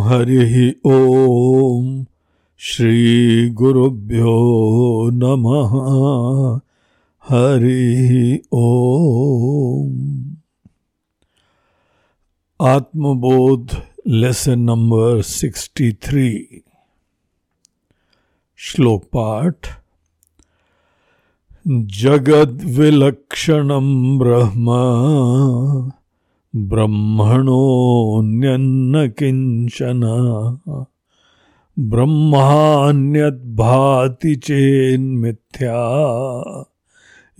हरिः ॐ श्रीगुरुभ्यो नमः। हरिः ॐ आत्मबोध लेसन नंबर सिक्सटी थ्री। श्लोक पाठ। जगद्विलक्षणं ब्रह्म। ब्रह्मणोऽन्यन्न किंचन ब्रह्मान्यद्भाति चेन्मिथ्या।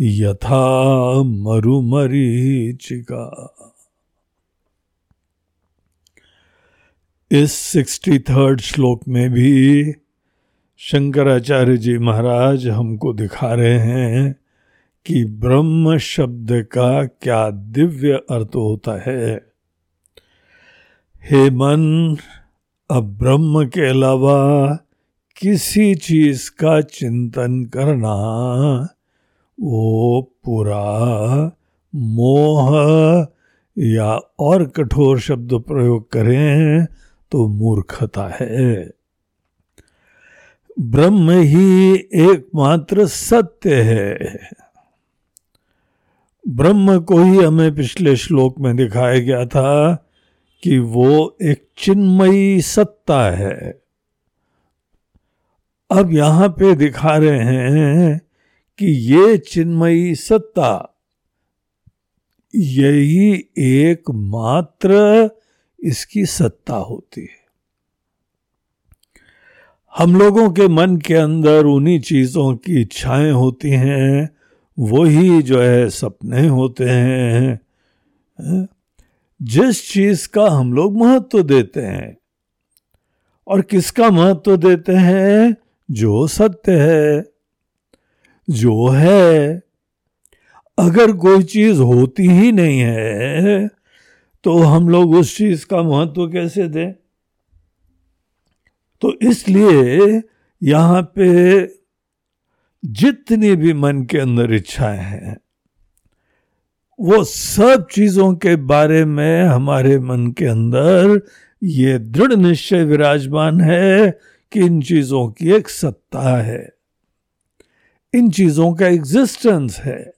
यथा मरुमरीचिका। इस सिक्सटी थर्ड श्लोक में भी शंकराचार्य जी महाराज हमको दिखा रहे हैं कि ब्रह्म शब्द का क्या दिव्य अर्थ होता है? हे मन, अब ब्रह्म के अलावा किसी चीज़ का चिंतन करना, वो पूरा मोह या और कठोर शब्द प्रयोग करें तो मूर्खता है। ब्रह्म ही एकमात्र सत्य है। ब्रह्म को ही हमें पिछले श्लोक में दिखाया गया था कि वो एक चिन्मयी सत्ता है। अब यहाँ पे दिखा रहे हैं कि ये चिन्मयी सत्ता यही एकमात्र इसकी सत्ता होती है। हम लोगों के मन के अंदर उन्हीं चीज़ों की इच्छाएँ होती हैं वही जो है सपने होते हैं जिस चीज़ का हम लोग महत्व देते हैं और किसका महत्व देते हैं? जो सत्य है, जो है। अगर कोई चीज़ होती ही नहीं है तो हम लोग उस चीज़ का महत्व कैसे दें? तो इसलिए यहाँ पे जितनी भी मन के अंदर इच्छाएँ हैं, वो सब चीज़ों के बारे में हमारे मन के अंदर ये दृढ़ निश्चय विराजमान है कि इन चीज़ों की एक सत्ता है। इन चीज़ों का एग्जिस्टेंस है।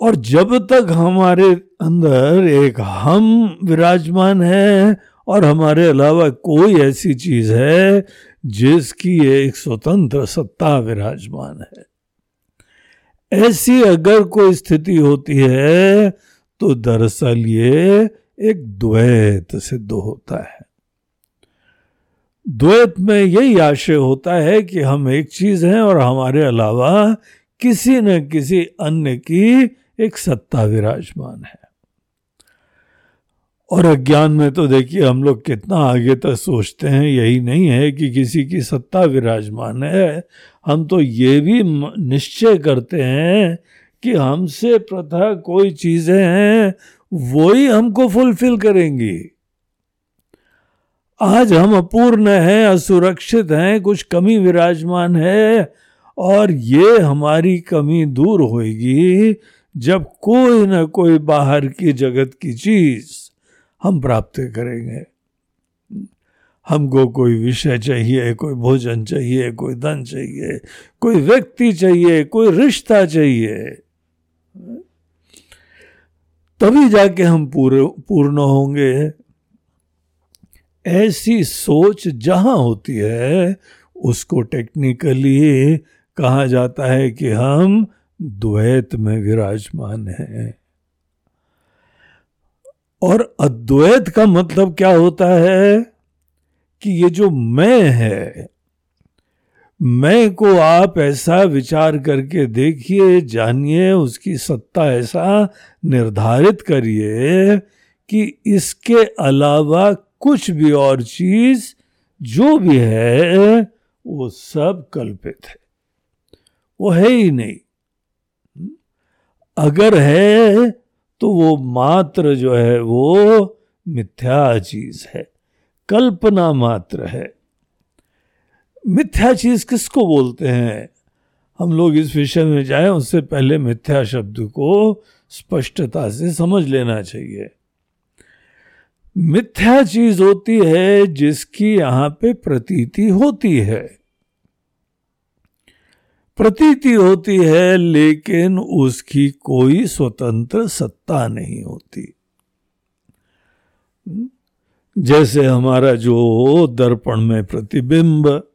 और जब तक हमारे अंदर एक हम विराजमान है और हमारे अलावा कोई ऐसी चीज़ है जिसकी एक स्वतंत्र सत्ता विराजमान है। ऐसी अगर कोई स्थिति होती है तो दरअसल ये एक द्वैत सिद्ध होता है। द्वैत में यही आशय होता है कि हम एक चीज़ हैं और हमारे अलावा किसी न किसी अन्य की एक सत्ता विराजमान है। और अज्ञान में तो देखिए, हम लोग कितना आगे तक सोचते हैं। यही नहीं है कि किसी की सत्ता विराजमान है। हम तो ये भी निश्चय करते हैं कि हमसे प्रथा कोई चीज़ें हैं वो ही हमको फुलफिल करेंगी। आज हम अपूर्ण हैं, असुरक्षित हैं, कुछ कमी विराजमान है और ये हमारी कमी दूर होगी जब कोई ना कोई बाहर की जगत की चीज़ हम प्राप्त करेंगे। हमको कोई विषय चाहिए, कोई भोजन चाहिए, कोई धन चाहिए, कोई व्यक्ति चाहिए, कोई रिश्ता चाहिए। तभी जाके हम पूरे, पूर्ण होंगे। ऐसी सोच जहाँ होती है, उसको टेक्निकली कहा जाता है कि हम द्वैत में विराजमान हैं। और अद्वैत का मतलब क्या होता है कि ये जो मैं है, मैं को आप ऐसा विचार करके देखिए, जानिए, उसकी सत्ता ऐसा निर्धारित करिए कि इसके अलावा कुछ भी और चीज़ जो भी है, वो सब कल्पित है। वो है ही नहीं। अगर है तो वो मात्र जो है, वो मिथ्या चीज़ है। कल्पना मात्र है। मिथ्या चीज़ किसको बोलते हैं? हम लोग इस विषय में जाए, उससे पहले मिथ्या शब्द को स्पष्टता से समझ लेना चाहिए। मिथ्या चीज़ होती है जिसकी यहाँ पे प्रतीति होती है। प्रतीति होती है, लेकिन उसकी कोई स्वतंत्र सत्ता नहीं होती। जैसे हमारा जो दर्पण में प्रतिबिंब,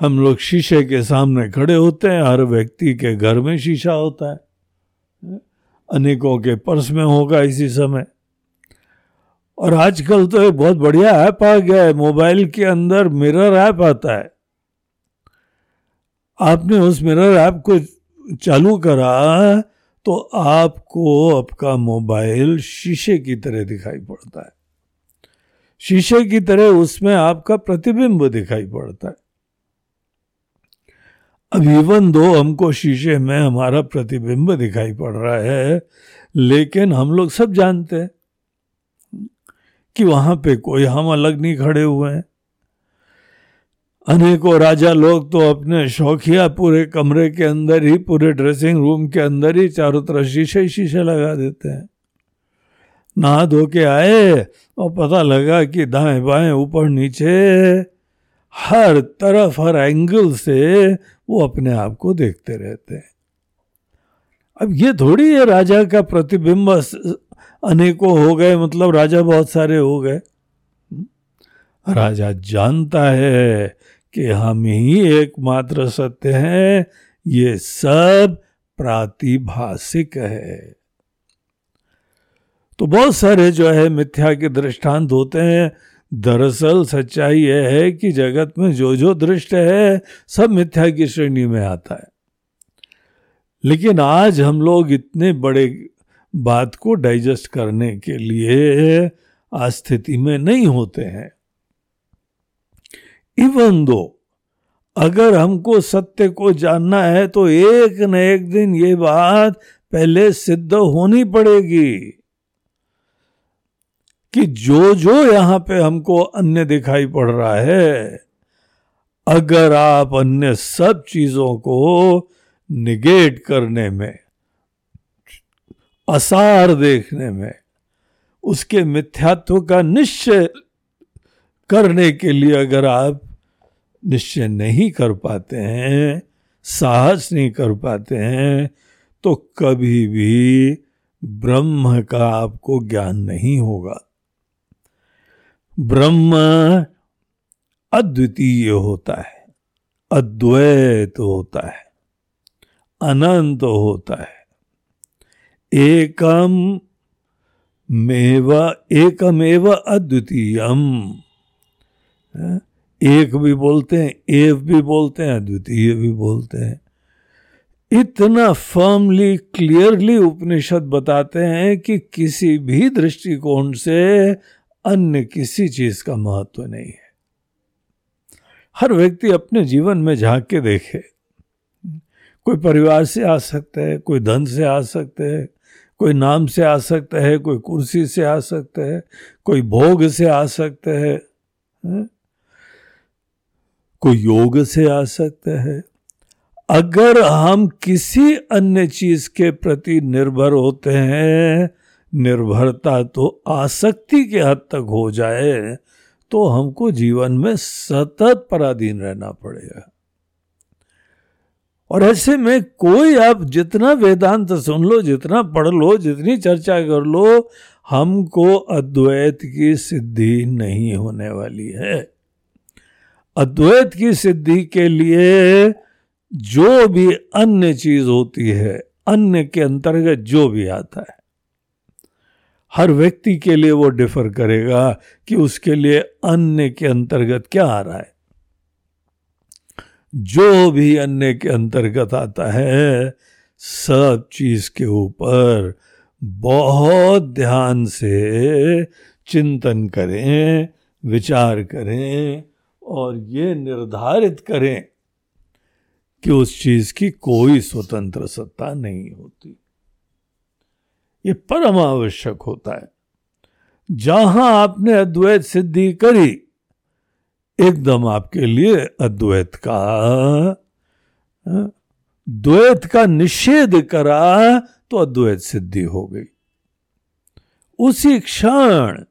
हम लोग शीशे के सामने खड़े होते हैं, हर व्यक्ति के घर में शीशा होता है। अनेकों के पर्स में होगा इसी समय। और आजकल तो एक बहुत बढ़िया ऐप आ गया है, मोबाइल के अंदर मिरर ऐप आता है। आपने उस मिरर ऐप को चालू करा तो आपको आपका मोबाइल शीशे की तरह दिखाई पड़ता है। शीशे की तरह उसमें आपका प्रतिबिंब दिखाई पड़ता है। अब इवन दो हमको शीशे में हमारा प्रतिबिंब दिखाई पड़ रहा है, लेकिन हम लोग सब जानते हैं कि वहाँ पे कोई हम अलग नहीं खड़े हुए हैं। अनेकों राजा लोग तो अपने शौकिया पूरे कमरे के अंदर ही, पूरे ड्रेसिंग रूम के अंदर ही चारों तरफ़ शीशे शीशे लगा देते हैं। नहा धो के आए और पता लगा कि दाएँ बाएँ ऊपर नीचे हर तरफ़, हर एंगल से वो अपने आप को देखते रहते हैं। अब ये थोड़ी है राजा का प्रतिबिंब अनेकों हो गए मतलब राजा बहुत सारे हो गए। राजा जानता है कि हम ही एकमात्र सत्य हैं, ये सब प्रातिभाषिक है। तो बहुत सारे जो है मिथ्या के दृष्टांत होते हैं। दरअसल सच्चाई यह है कि जगत में जो जो दृष्ट है, सब मिथ्या की श्रेणी में आता है। लेकिन आज हम लोग इतने बड़े बात को डाइजेस्ट करने के लिए स्थिति में नहीं होते हैं। इवन दो, अगर हमको सत्य को जानना है तो एक न एक दिन ये बात पहले सिद्ध होनी पड़ेगी कि जो जो यहाँ पे हमको अन्य दिखाई पड़ रहा है, अगर आप अन्य सब चीज़ों को निगेट करने में, असार देखने में, उसके मिथ्यात्व का निश्चय करने के लिए अगर आप निश्चय नहीं कर पाते हैं, साहस नहीं कर पाते हैं तो कभी भी ब्रह्म का आपको ज्ञान नहीं होगा। ब्रह्म अद्वितीय होता है, अद्वैत होता है, अनंत होता है। एकम मेव, एकमेव अद्वितीयम। एक भी बोलते हैं एव भी बोलते हैं अद्वितीय भी बोलते हैं। इतना फर्मली क्लियरली उपनिषद बताते हैं कि किसी भी दृष्टिकोण से अन्य किसी चीज़ का महत्व नहीं है। हर व्यक्ति अपने जीवन में झाँक के देखे। कोई परिवार से आ सकता है कोई धन से आ सकते हैं कोई नाम से आ सकता है कोई कुर्सी से आ सकता है कोई भोग से आ सकता है, है? कोई योग से आ सकता है। अगर हम किसी अन्य चीज़ के प्रति निर्भर होते हैं, निर्भरता तो आसक्ति के हद तक हो जाए तो हमको जीवन में सतत पराधीन रहना पड़ेगा। और ऐसे में कोई आप जितना वेदांत सुन लो, जितना पढ़ लो, जितनी चर्चा कर लो, हमको अद्वैत की सिद्धि नहीं होने वाली है। अद्वैत की सिद्धि के लिए जो भी अन्य चीज़ होती है, अन्य के अंतर्गत जो भी आता है, हर व्यक्ति के लिए वो डिफर करेगा कि उसके लिए अन्य के अंतर्गत क्या आ रहा है। जो भी अन्य के अंतर्गत आता है, सब चीज़ के ऊपर बहुत ध्यान से चिंतन करें, विचार करें और ये निर्धारित करें कि उस चीज़ की कोई स्वतंत्र सत्ता नहीं होती। ये परम आवश्यक होता है। जहाँ आपने अद्वैत सिद्धि करी, एकदम आपके लिए अद्वैत का द्वैत का निषेध करा तो अद्वैत सिद्धि हो गई। उसी क्षण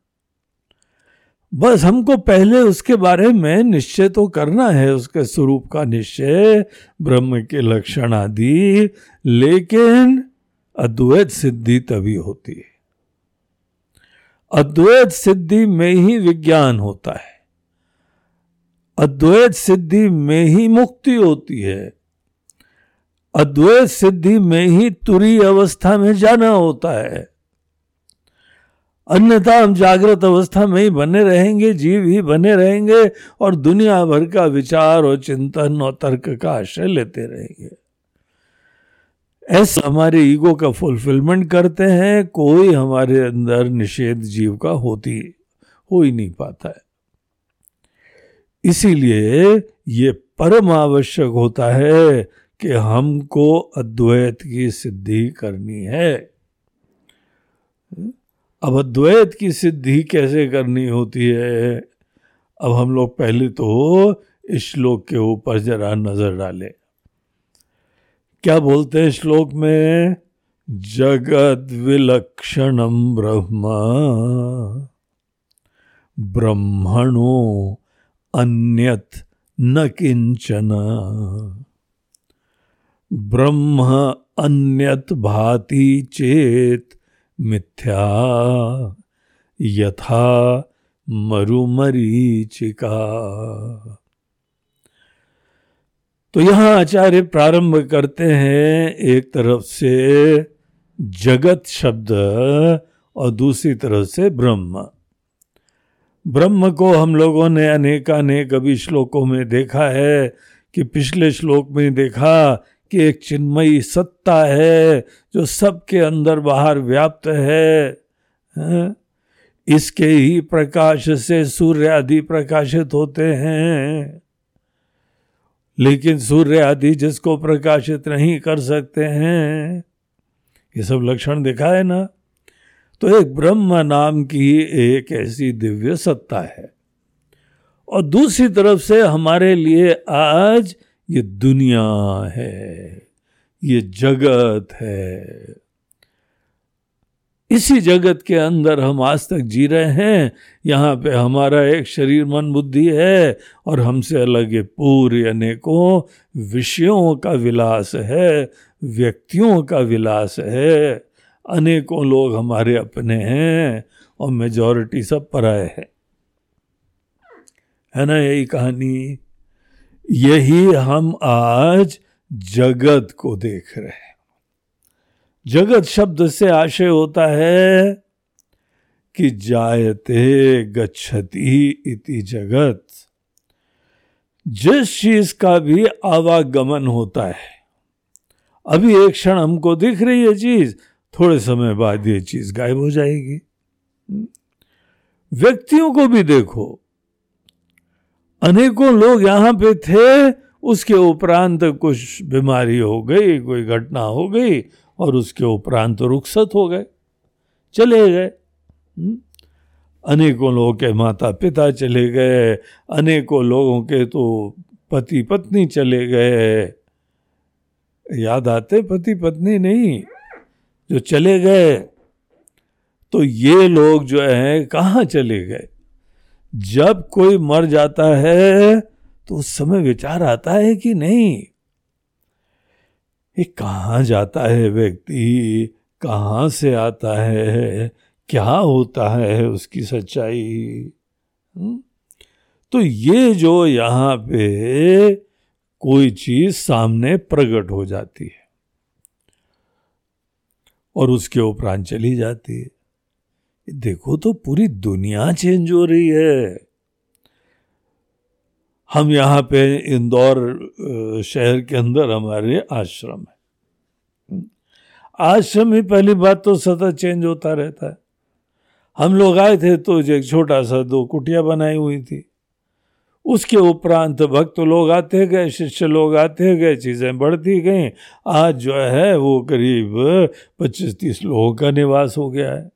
बस हमको पहले उसके बारे में निश्चय तो करना है, उसके स्वरूप का निश्चय, ब्रह्म के लक्षण आदि, लेकिन अद्वैत सिद्धि तभी होती है। अद्वैत सिद्धि में ही विज्ञान होता है। अद्वैत सिद्धि में ही मुक्ति होती है। अद्वैत सिद्धि में ही तुरी अवस्था में जाना होता है। अन्यथा हम जागृत अवस्था में ही बने रहेंगे, जीव ही बने रहेंगे और दुनिया भर का विचार और चिंतन और तर्क का आश्रय लेते रहेंगे। ऐसा हमारे ईगो का फुलफिलमेंट करते हैं, कोई हमारे अंदर निषेध जीव का होती, हो ही नहीं पाता है। इसीलिए ये परम आवश्यक होता है कि हमको अद्वैत की सिद्धि करनी है। अब अद्वैत की सिद्धि कैसे करनी होती है? अब हम लोग पहले तो इस श्लोक के ऊपर जरा नज़र डालें। क्या बोलते हैं श्लोक में? जगत विलक्षणम ब्रह्म, ब्रह्मणो अन्यत न किंचन ब्रह्म अन्यत भाति चेत मिथ्या। यथा मरुमरीचिका। तो यहाँ आचार्य प्रारंभ करते हैं एक तरफ़ से जगत शब्द और दूसरी तरफ़ से ब्रह्म। ब्रह्म को हम लोगों ने अनेकानेक अभी श्लोकों में देखा है कि पिछले श्लोक में देखा कि एक चिन्मयी सत्ता है जो सबके अंदर बाहर व्याप्त है, है? इसके ही प्रकाश से सूर्य आदि प्रकाशित होते हैं। लेकिन सूर्य आदि जिसको प्रकाशित नहीं कर सकते हैं ये सब लक्षण दिखा है ना? तो एक ब्रह्म नाम की एक ऐसी दिव्य सत्ता है। और दूसरी तरफ़ से हमारे लिए आज ये दुनिया है, ये जगत है। इसी जगत के अंदर हम आज तक जी रहे हैं। यहाँ पे हमारा एक शरीर मन बुद्धि है और हमसे अलग ये पूरे अनेकों विषयों का विलास है, व्यक्तियों का विलास है। अनेकों लोग हमारे अपने हैं और मेजॉरिटी सब पराए हैं। है ना यही कहानी? यही हम आज जगत को देख रहे हैं। जगत शब्द से आशय होता है कि जायते गच्छति इति जगत। जिस चीज़ का भी आवागमन होता है, अभी एक क्षण हमको दिख रही है चीज़, थोड़े समय बाद ये चीज़ गायब हो जाएगी। व्यक्तियों को भी देखो अनेकों लोग यहाँ पे थे, उसके उपरांत कुछ बीमारी हो गई, कोई घटना हो गई, और उसके उपरांत रुखसत हो गए, चले गए। हम्म? अनेकों लोगों के माता पिता चले गए, अनेकों लोगों के तो पति पत्नी चले गए। याद आते पति पत्नी नहीं? जो चले गए तो ये लोग जो है, कहाँ चले गए? जब कोई मर जाता है तो उस समय विचार आता है कि नहीं? ये कहाँ जाता है व्यक्ति? कहाँ से आता है? क्या होता है उसकी सच्चाई? हम्म? तो ये जो यहाँ पे कोई चीज़ सामने प्रकट हो जाती है और उसके उपरांत चली जाती है। देखो तो पूरी दुनिया चेंज हो रही है। हम यहाँ पे इंदौर शहर के अंदर हमारे आश्रम है। आश्रम ही पहली बात तो सतत चेंज होता रहता है। हम लोग आए थे तो एक छोटा सा दो कुटिया बनाई हुई थी। उसके उपरांत भक्त तो लोग आते गए, शिष्य लोग आते गए, चीज़ें बढ़ती गई। आज जो है वो करीब पच्चीस तीस लोगों का निवास हो गया है।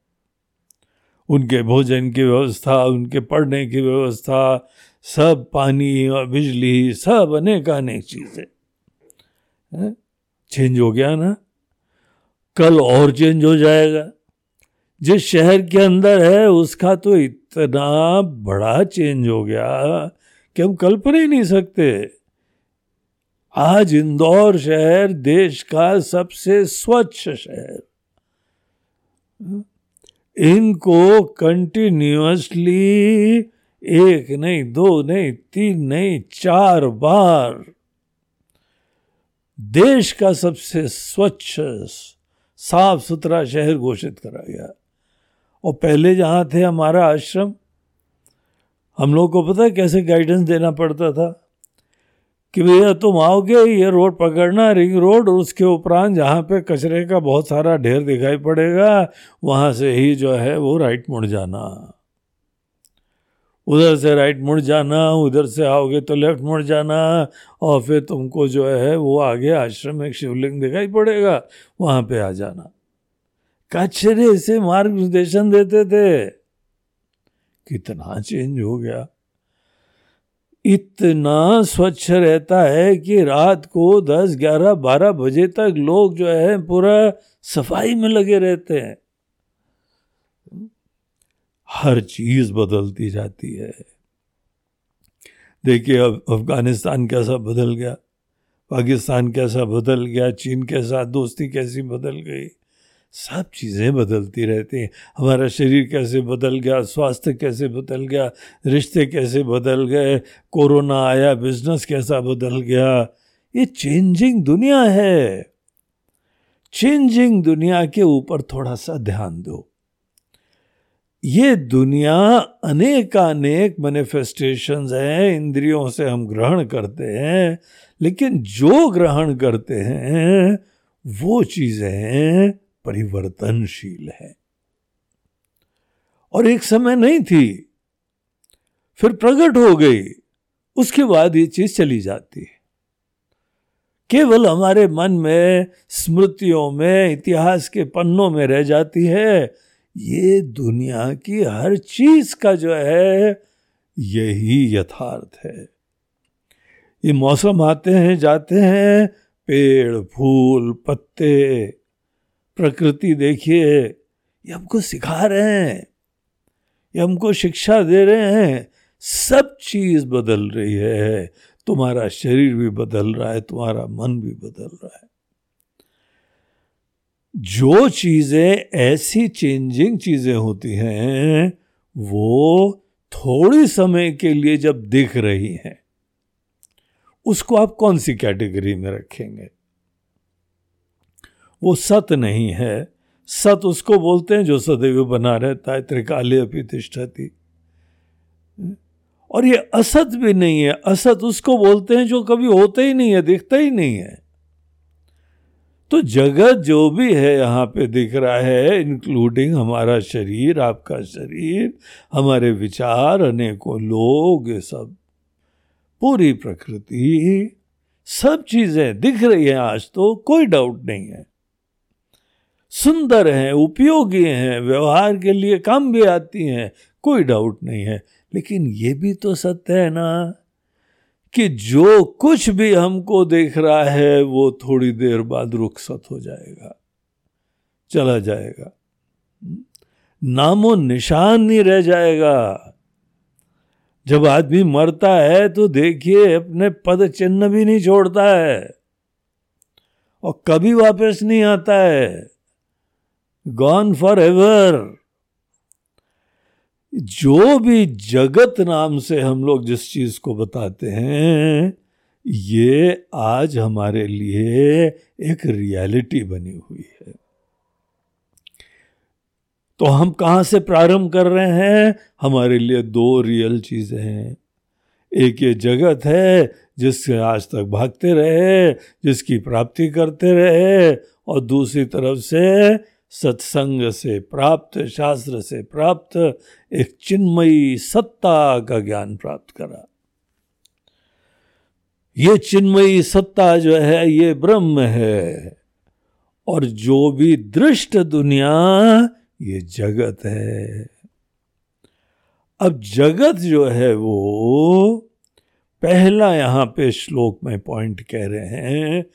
उनके भोजन की व्यवस्था, उनके पढ़ने की व्यवस्था, सब पानी और बिजली, सब अनेक अनेक चीज़ें। चेंज हो गया ना? कल और चेंज हो जाएगा। जिस शहर के अंदर है, उसका तो इतना बड़ा चेंज हो गया कि हम कल्पना ही नहीं सकते। आज इंदौर शहर देश का सबसे स्वच्छ शहर। इनको कंटिन्यूसली एक नहीं, दो नहीं, तीन नहीं, चार बार। देश का सबसे स्वच्छ, साफ़ सुथरा शहर घोषित करा गया। और पहले जहाँ थे हमारा आश्रम, हम लोग को पता कैसे गाइडेंस देना पड़ता था? कि भैया तुम आओगे ये रोड पकड़ना रिंग रोड, और उसके उपरांत जहाँ पे कचरे का बहुत सारा ढेर दिखाई पड़ेगा, वहाँ से ही जो है वो राइट मुड़ जाना। उधर से राइट मुड़ जाना, उधर से आओगे तो लेफ़्ट मुड़ जाना, और फिर तुमको जो है वो आगे आश्रम में शिवलिंग दिखाई पड़ेगा, वहाँ पे आ जाना। कचरे से मार्गदर्शन देते थे। कितना चेंज हो गया। इतना स्वच्छ रहता है कि रात को 10, 11, 12 बजे तक लोग जो है पूरा सफ़ाई में लगे रहते हैं। हर चीज़ बदलती जाती है। देखिए अब अफ़गानिस्तान कैसा बदल गया पाकिस्तान कैसा बदल गया चीन के साथ दोस्ती कैसी बदल गई सब चीज़ें बदलती रहती हैं। हमारा शरीर कैसे बदल गया, स्वास्थ्य कैसे बदल गया, रिश्ते कैसे बदल गए, कोरोना आया, बिज़नेस कैसा बदल गया, ये चेंजिंग दुनिया है। चेंजिंग दुनिया के ऊपर थोड़ा सा ध्यान दो। ये दुनिया अनेकानेक मैनिफेस्टेशंस हैं, इंद्रियों से हम ग्रहण करते हैं, लेकिन जो ग्रहण करते हैं, वो चीज़ें परिवर्तनशील है। और एक समय नहीं थी, फिर प्रकट हो गई, उसके बाद ये चीज़ चली जाती है। केवल हमारे मन में, स्मृतियों में, इतिहास के पन्नों में रह जाती है, ये दुनिया की हर चीज़ का जो है, यही यथार्थ है। ये मौसम आते हैं, जाते हैं, पेड़, फूल, पत्ते प्रकृति देखिए, ये हमको सिखा रहे हैं, ये हमको शिक्षा दे रहे हैं। सब चीज़ बदल रही है, तुम्हारा शरीर भी बदल रहा है, तुम्हारा मन भी बदल रहा है। जो चीज़ें, ऐसी चेंजिंग चीज़ें होती हैं, वो थोड़ी समय के लिए जब दिख रही हैं, उसको आप कौन सी कैटेगरी में रखेंगे? वो सत नहीं है। सत उसको बोलते हैं जो सदैव बना रहता है, त्रिकाले अपितिष्ठती और ये असत भी नहीं है। असत उसको बोलते हैं जो कभी होता ही नहीं है, दिखता ही नहीं है। तो जगत जो भी है, यहाँ पे दिख रहा है इंक्लूडिंग हमारा शरीर, आपका शरीर, हमारे विचार, अनेकों लोग, ये सब। पूरी प्रकृति, सब चीज़ें दिख रही हैं आज तो कोई डाउट नहीं है। सुंदर हैं, उपयोगी हैं, व्यवहार के लिए काम भी आती हैं, कोई डाउट नहीं है। लेकिन ये भी तो सत्य है ना कि जो कुछ भी हमको देख रहा है, वो थोड़ी देर बाद रुखसत हो जाएगा, चला जाएगा। नामो निशान नहीं रह जाएगा। जब आदमी मरता है तो देखिए, अपने पद चिन्ह भी नहीं छोड़ता है और कभी वापस नहीं आता है। गॉन फॉर एवर जो भी जगत नाम से हम लोग जिस चीज़ को बताते हैं, ये आज हमारे लिए एक रियलिटी बनी हुई है। तो हम कहाँ से प्रारंभ कर रहे हैं? हमारे लिए दो रियल चीज़ें हैं। एक ये जगत है जिससे आज तक भागते रहे, जिसकी प्राप्ति करते रहे, और दूसरी तरफ़ से सत्संग से प्राप्त, शास्त्र से प्राप्त, एक चिन्मयी सत्ता का ज्ञान प्राप्त करा। ये चिन्मयी सत्ता जो है, ये ब्रह्म है। और जो भी दृष्ट दुनिया, ये जगत है। अब जगत जो है वो, पहला यहाँ पे श्लोक में पॉइंट कह रहे हैं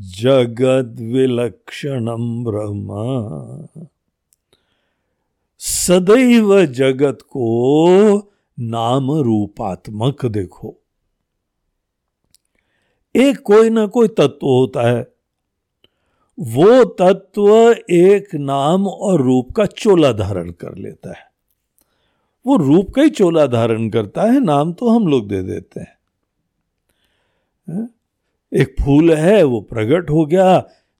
जगद विलक्षणम ब्रह्म। सदैव जगत को नाम रूपात्मक देखो। एक कोई ना कोई तत्व होता है। वो तत्व एक नाम और रूप का चोला धारण कर लेता है। वो रूप का ही चोला धारण करता है, नाम तो हम लोग दे देते हैं? एक फूल है, वो प्रकट हो गया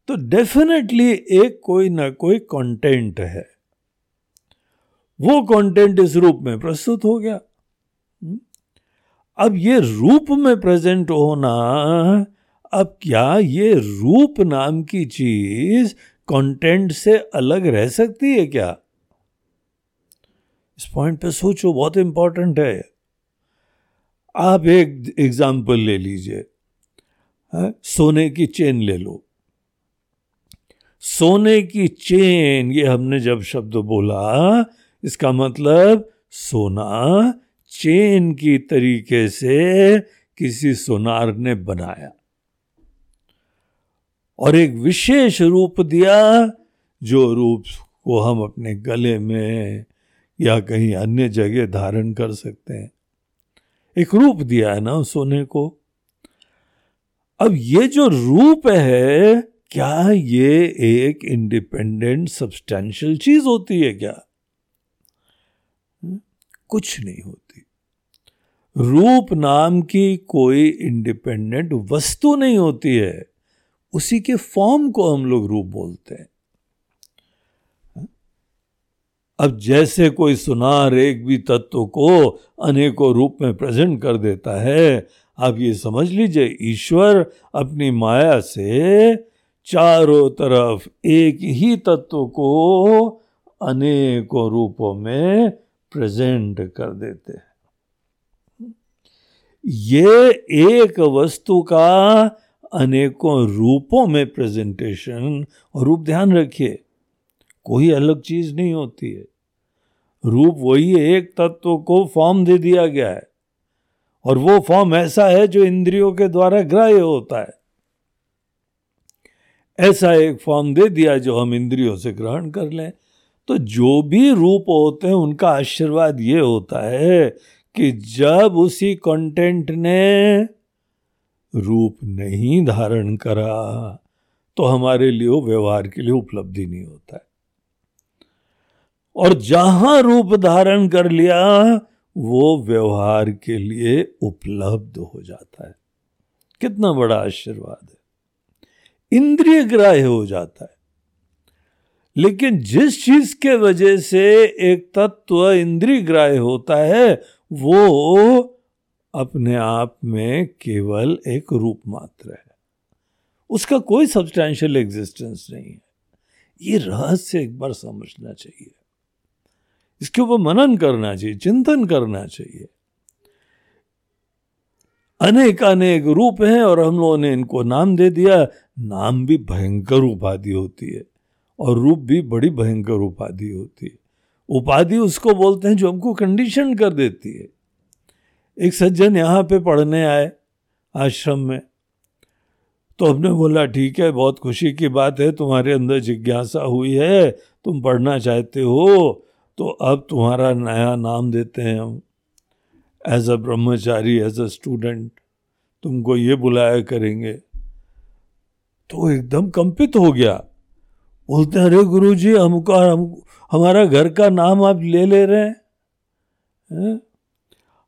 तो डेफिनेटली एक कोई ना कोई कंटेंट है। वो कंटेंट इस रूप में प्रस्तुत हो गया। अब ये रूप में प्रेजेंट होना, अब क्या ये रूप नाम की चीज़ कंटेंट से अलग रह सकती है क्या? इस पॉइंट पे सोचो, बहुत इंपॉर्टेंट है। आप एक एग्ज़ाम्पल ले लीजिए। सोने की चेन ले लो। सोने की चेन, ये हमने जब शब्द बोला, इसका मतलब सोना चेन की तरीके से किसी सोनार ने बनाया। और एक विशेष रूप दिया, जो रूप को हम अपने गले में या कहीं अन्य जगह धारण कर सकते हैं। एक रूप दिया है ना सोने को। अब ये जो रूप है, क्या ये एक इंडिपेंडेंट सब्सटेंशियल चीज़ होती है क्या? कुछ नहीं होती। रूप नाम की कोई इंडिपेंडेंट वस्तु नहीं होती है। उसी के फॉर्म को हम लोग रूप बोलते हैं। अब जैसे कोई सुनार एक भी तत्व को अनेकों रूप में प्रेजेंट कर देता है आप ये समझ लीजिए, ईश्वर अपनी माया से चारों तरफ़ एक ही तत्व को अनेकों रूपों में प्रेजेंट कर देते हैं। ये एक वस्तु का अनेकों रूपों में प्रेजेंटेशन और रूप ध्यान रखिए। कोई अलग चीज़ नहीं होती है। रूप वही एक तत्व को फॉर्म दे दिया गया है। और वो फॉर्म ऐसा है जो इंद्रियों के द्वारा ग्राह्य होता है। ऐसा एक फॉर्म दे दिया जो हम इंद्रियों से ग्रहण कर लें। तो जो भी रूप होते हैं, उनका आशीर्वाद ये होता है कि जब उसी कंटेंट ने रूप नहीं धारण करा तो हमारे लिए व्यवहार के लिए उपलब्धि नहीं होता है। और जहाँ रूप धारण कर लिया वो व्यवहार के लिए उपलब्ध हो जाता है। कितना बड़ा आशीर्वाद है। इंद्रिय ग्राह्य हो जाता है। लेकिन जिस चीज़ के वजह से एक तत्व इंद्रिय ग्राह्य होता है, वो अपने आप में केवल एक रूप मात्र है। उसका कोई सब्सटैंशियल एग्जिस्टेंस नहीं है। ये रहस्य एक बार समझना चाहिए। इसके ऊपर मनन करना चाहिए, चिंतन करना चाहिए। अनेक अनेक रूप हैं और हम लोगों ने इनको नाम दे दिया। नाम भी भयंकर उपाधि होती है और रूप भी बड़ी भयंकर उपाधि होती है। उपाधि उसको बोलते हैं जो हमको कंडीशन कर देती है। एक सज्जन यहाँ पे पढ़ने आए आश्रम में। तो हमने बोला, ठीक है, बहुत खुशी की बात है, तुम्हारे अंदर जिज्ञासा हुई है, तुम पढ़ना चाहते हो तो अब तुम्हारा नया नाम देते हैं हम। As a Brahmachari as a student तुमको ये बुलाया करेंगे। तो एकदम कंपित हो गया। बोलते हैं, अरे गुरु जी हमको, हम, हमारा घर का नाम आप ले ले रहे हैं? है?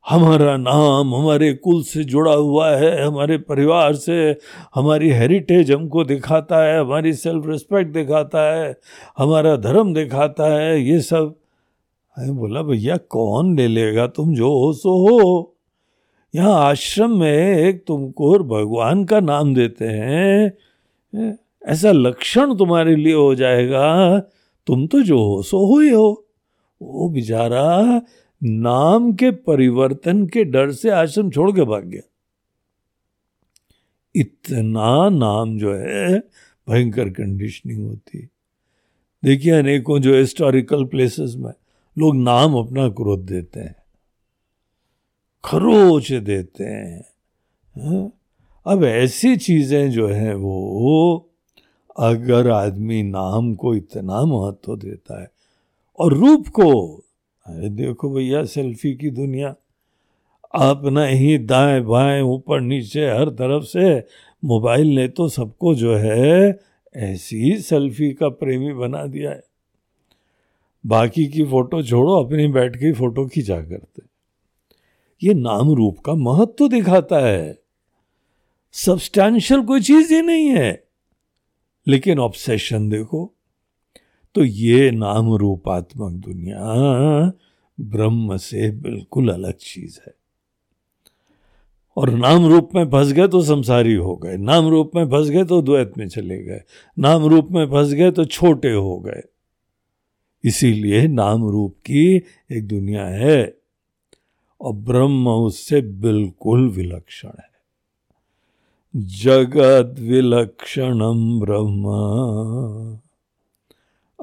हमारा नाम हमारे कुल से जुड़ा हुआ है, हमारे परिवार से, हमारी हेरिटेज हमको दिखाता है, हमारी सेल्फ रिस्पेक्ट दिखाता है, हमारा धर्म दिखाता है, ये सब। अरे बोला भैया, कौन ले लेगा तुम जो हो सो हो? यहाँ आश्रम में एक तुमको और भगवान का नाम देते हैं। ऐसा लक्षण तुम्हारे लिए हो जाएगा। तुम तो जो हो, सो हो ही। हो वो बेचारा, नाम के परिवर्तन के डर से आश्रम छोड़ के भाग गया। इतना नाम जो है, भयंकर कंडीशनिंग होती। है देखिए अनेकों जो हिस्टोरिकल प्लेसेस में लोग नाम अपना क्रोध देते हैं, खरोच देते हैं हाँ? अब ऐसी चीज़ें जो हैं वो, अगर आदमी नाम को इतना महत्व देता है और रूप को, अरे देखो भैया सेल्फी की दुनिया अपना ही दाएँ बाएँ ऊपर नीचे हर तरफ़ से, मोबाइल ने तो सबको जो है ऐसी सेल्फी का प्रेमी बना दिया है बाकी की फ़ोटो छोड़ो, अपनी बैठ के फ़ोटो खींचा करते। ये नाम रूप का महत्व तो दिखाता है। सब्सटैंशियल कोई चीज़ ही नहीं है। लेकिन ऑब्सेशन देखो तो ये नाम रूपात्मक दुनिया ब्रह्म से बिल्कुल अलग चीज़ है। और नाम रूप में फंस गए तो संसारी हो गए। नाम रूप में फंस गए तो द्वैत में चले गए। नाम रूप में फंस गए तो छोटे हो गए। इसीलिए नाम रूप की एक दुनिया है। और ब्रह्म उससे बिल्कुल विलक्षण है। जगत विलक्षणम ब्रह्म।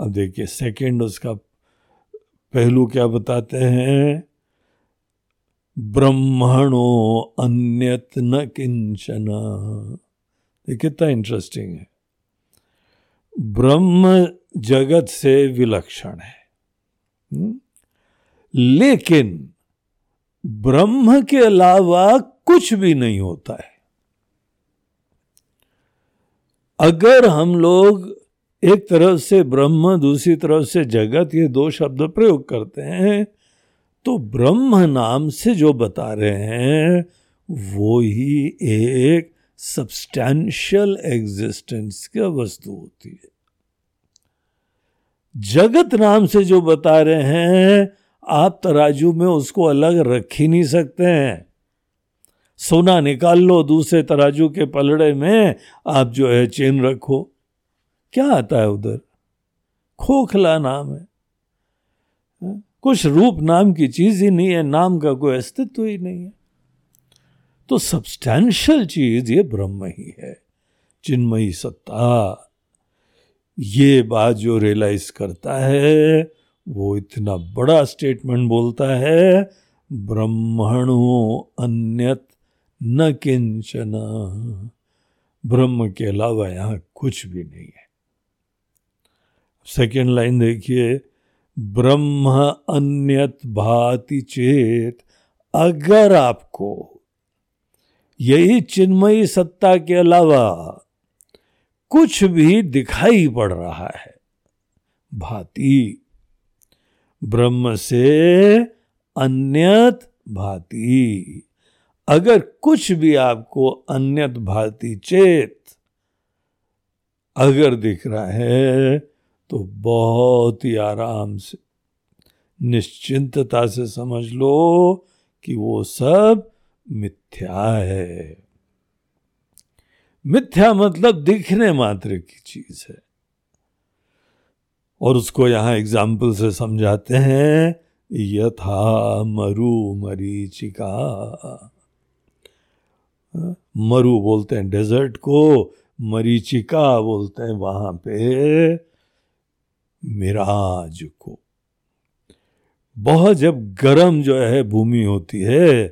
अब देखिए सेकंड उसका पहलू क्या बताते हैं? ब्रह्मणो अन्यत न किंचन। ये कितना इंटरेस्टिंग है। ब्रह्म जगत से विलक्षण है। हम्म? लेकिन ब्रह्म के अलावा कुछ भी नहीं होता है। अगर हम लोग एक तरफ़ से ब्रह्म, दूसरी तरफ़ से जगत ये दो शब्द प्रयोग करते हैं तो ब्रह्म नाम से जो बता रहे हैं, वो ही एक सब्सटैंशियल एग्जिस्टेंस का वस्तु होती है। जगत नाम से जो बता रहे हैं, आप तराजू में उसको अलग रख ही नहीं सकते हैं। सोना निकाल लो दूसरे तराजू के पलड़े में, आप जो है चेन रखो। क्या आता है उधर? खोखला नाम है। हाँ? कुछ रूप नाम की चीज़ ही नहीं है, नाम का कोई अस्तित्व ही नहीं है। तो सब्सटैंशियल चीज़ ये ब्रह्म ही है, चिन्मयी सत्ता। ये बात जो रियलाइज़ करता है, वो इतना बड़ा स्टेटमेंट बोलता है ब्रह्मणो अन्यत न किंचन। ब्रह्म के अलावा यहाँ कुछ भी नहीं है। सेकेंड लाइन देखिए, ब्रह्म अन्यत भाति चेत, अगर आपको यही चिन्मयी सत्ता के अलावा कुछ भी दिखाई पड़ रहा है। भांति। ब्रह्म से अन्यत भांति। अगर कुछ भी आपको अन्यत भांति चेत अगर दिख रहा है तो बहुत ही आराम से, निश्चिंतता से समझ लो कि वो सब मिथ्या है। मिथ्या मतलब दिखने मात्र की चीज़ है। और उसको यहाँ एग्ज़ाम्पल से समझाते हैं, यथा मरु मरीचिका। मरु बोलते हैं डेजर्ट को, मरीचिका बोलते हैं वहाँ पे, मिराज को। बहुत जब गर्म जो है, भूमि होती है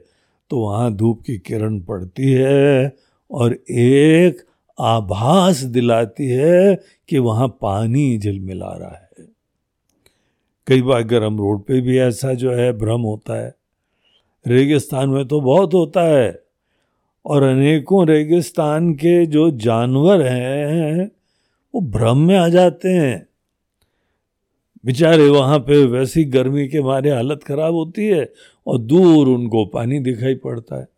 तो वहाँ धूप की किरण पड़ती है और एक आभास दिलाती है कि वहाँ पानी झिलमिला रहा है। कई बार गर्म रोड पे भी ऐसा जो है भ्रम होता है। रेगिस्तान में तो बहुत होता है और अनेकों रेगिस्तान के जो जानवर हैं, वो भ्रम में आ जाते हैं। बेचारे वहाँ पे वैसी गर्मी के मारे हालत खराब होती है और दूर उनको पानी दिखाई पड़ता है।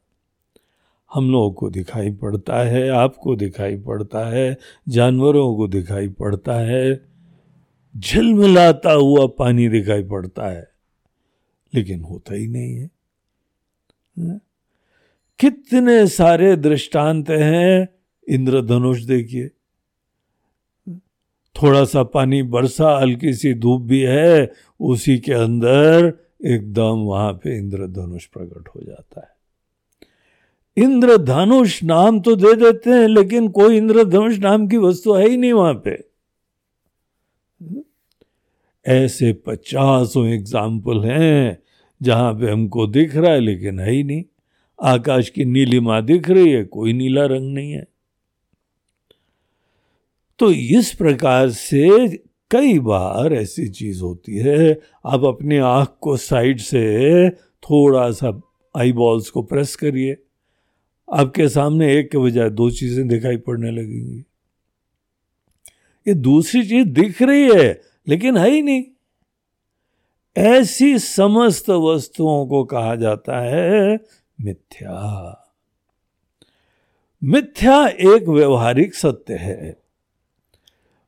हम लोगों को दिखाई पड़ता है, आपको दिखाई पड़ता है, जानवरों को दिखाई पड़ता है, झिलमिलाता हुआ पानी दिखाई पड़ता है, लेकिन होता ही नहीं है? कितने सारे दृष्टांत हैं, इंद्रधनुष देखिए। थोड़ा सा पानी बरसा, हल्की सी धूप भी है, उसी के अंदर एकदम वहाँ पे इंद्रधनुष प्रकट हो जाता है। इंद्रधनुष नाम तो दे देते हैं, लेकिन कोई इंद्रधनुष नाम की वस्तु है ही नहीं वहाँ पे। ऐसे पचासों एग्ज़ाम्पल हैं, जहाँ पे हमको दिख रहा है, लेकिन है ही नहीं। आकाश की नीलिमा दिख रही है, कोई नीला रंग नहीं है। तो इस प्रकार से कई बार ऐसी चीज़ होती है, आप अपनी आँख को साइड से थोड़ा सा आई बॉल्स को प्रेस करिए। आपके सामने एक के बजाय दो चीज़ें दिखाई पड़ने लगेंगी। ये दूसरी चीज़ दिख रही है, लेकिन है ही नहीं। ऐसी समस्त वस्तुओं को कहा जाता है मिथ्या। मिथ्या एक व्यवहारिक सत्य है।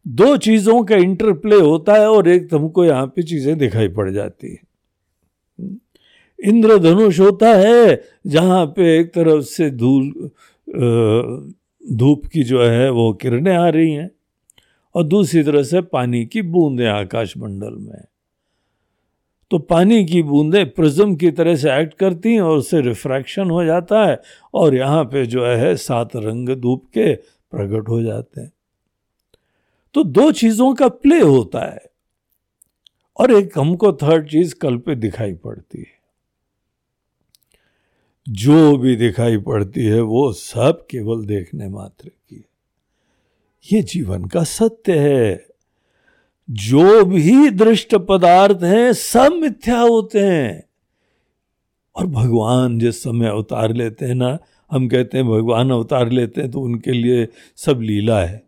दो चीज़ों का इंटरप्ले होता है और एक तुमको यहाँ पे चीज़ें दिखाई पड़ जाती है। इंद्रधनुष होता है, जहाँ पे एक तरफ़ से धूल धूप की जो है, वो किरणें आ रही हैं और दूसरी तरफ़ से पानी की बूंदें आकाश मंडल में। तो पानी की बूंदें प्रिज्म की तरह से एक्ट करती हैं और उससे रिफ्रैक्शन हो जाता है और यहाँ पे जो है, सात रंग धूप के प्रकट हो जाते हैं। तो दो चीज़ों का प्ले होता है और एक हमको थर्ड चीज़ कल पे दिखाई पड़ती है। जो भी दिखाई पड़ती है, वो सब केवल देखने मात्र की है। ये जीवन का सत्य है। जो भी दृष्ट पदार्थ हैं, सब मिथ्या होते हैं। और भगवान जिस समय अवतार लेते हैं ना, हम कहते हैं भगवान अवतार लेते हैं तो उनके लिए सब लीला है।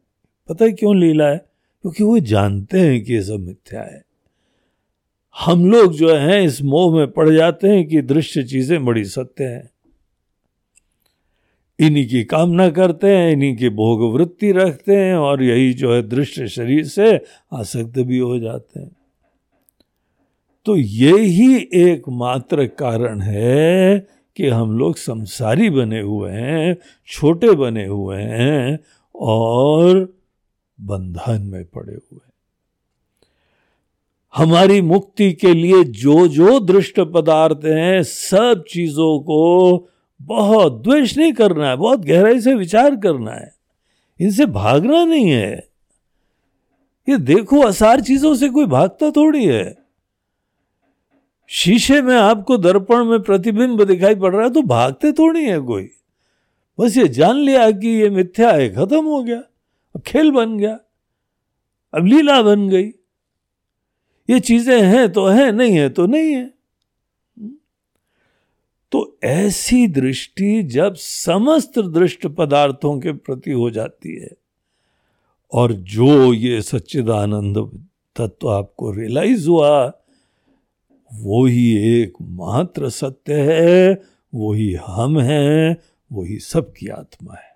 पता है क्यों लीला है? क्योंकि वो जानते हैं कि ये सब मिथ्या है। हम लोग जो हैं, इस मोह में पड़ जाते हैं कि दृश्य चीज़ें बड़ी सत्य हैं। इन्हीं की कामना करते हैं, इन्हीं की भोग वृत्ति रखते हैं और यही जो है दृश्य शरीर से आसक्त भी हो जाते हैं। तो यही एकमात्र कारण है कि हम लोग संसारी बने हुए हैं, छोटे बने हुए हैं और बंधन में पड़े हुए हैं। हमारी मुक्ति के लिए जो जो दृष्ट पदार्थ हैं, सब चीज़ों को बहुत द्वेष नहीं करना है, बहुत गहराई से विचार करना है। इनसे भागना नहीं है। ये देखो, असार चीज़ों से कोई भागता थोड़ी है। शीशे में आपको दर्पण में प्रतिबिंब दिखाई पड़ रहा है तो भागते थोड़ी है कोई। बस ये जान लिया कि ये मिथ्या है, खत्म हो गया अब खेल बन गया, अब लीला बन गई। ये चीज़ें हैं तो हैं, नहीं है तो नहीं है। तो ऐसी दृष्टि जब समस्त दृष्ट पदार्थों के प्रति हो जाती है, और जो ये सच्चिदानंद तत्व आपको रियलाइज़ हुआ, वो ही एक मात्र सत्य है वही हम हैं वही सबकी आत्मा है।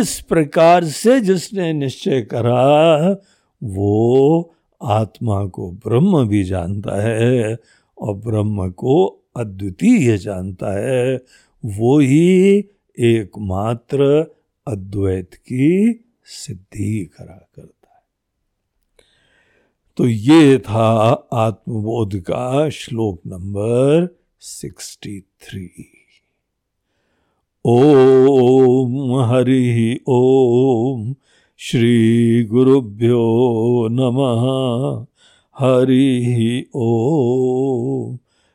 इस प्रकार से जिसने निश्चय करा, वो आत्मा को ब्रह्म भी जानता है, और ब्रह्म को अद्वितीय जानता है, वो ही एकमात्र अद्वैत की सिद्धि करा करता है। तो ये था आत्मबोध का श्लोक number sixty three. Om Hari Om Shri गुरुभ्यो नमः। हरि ओम।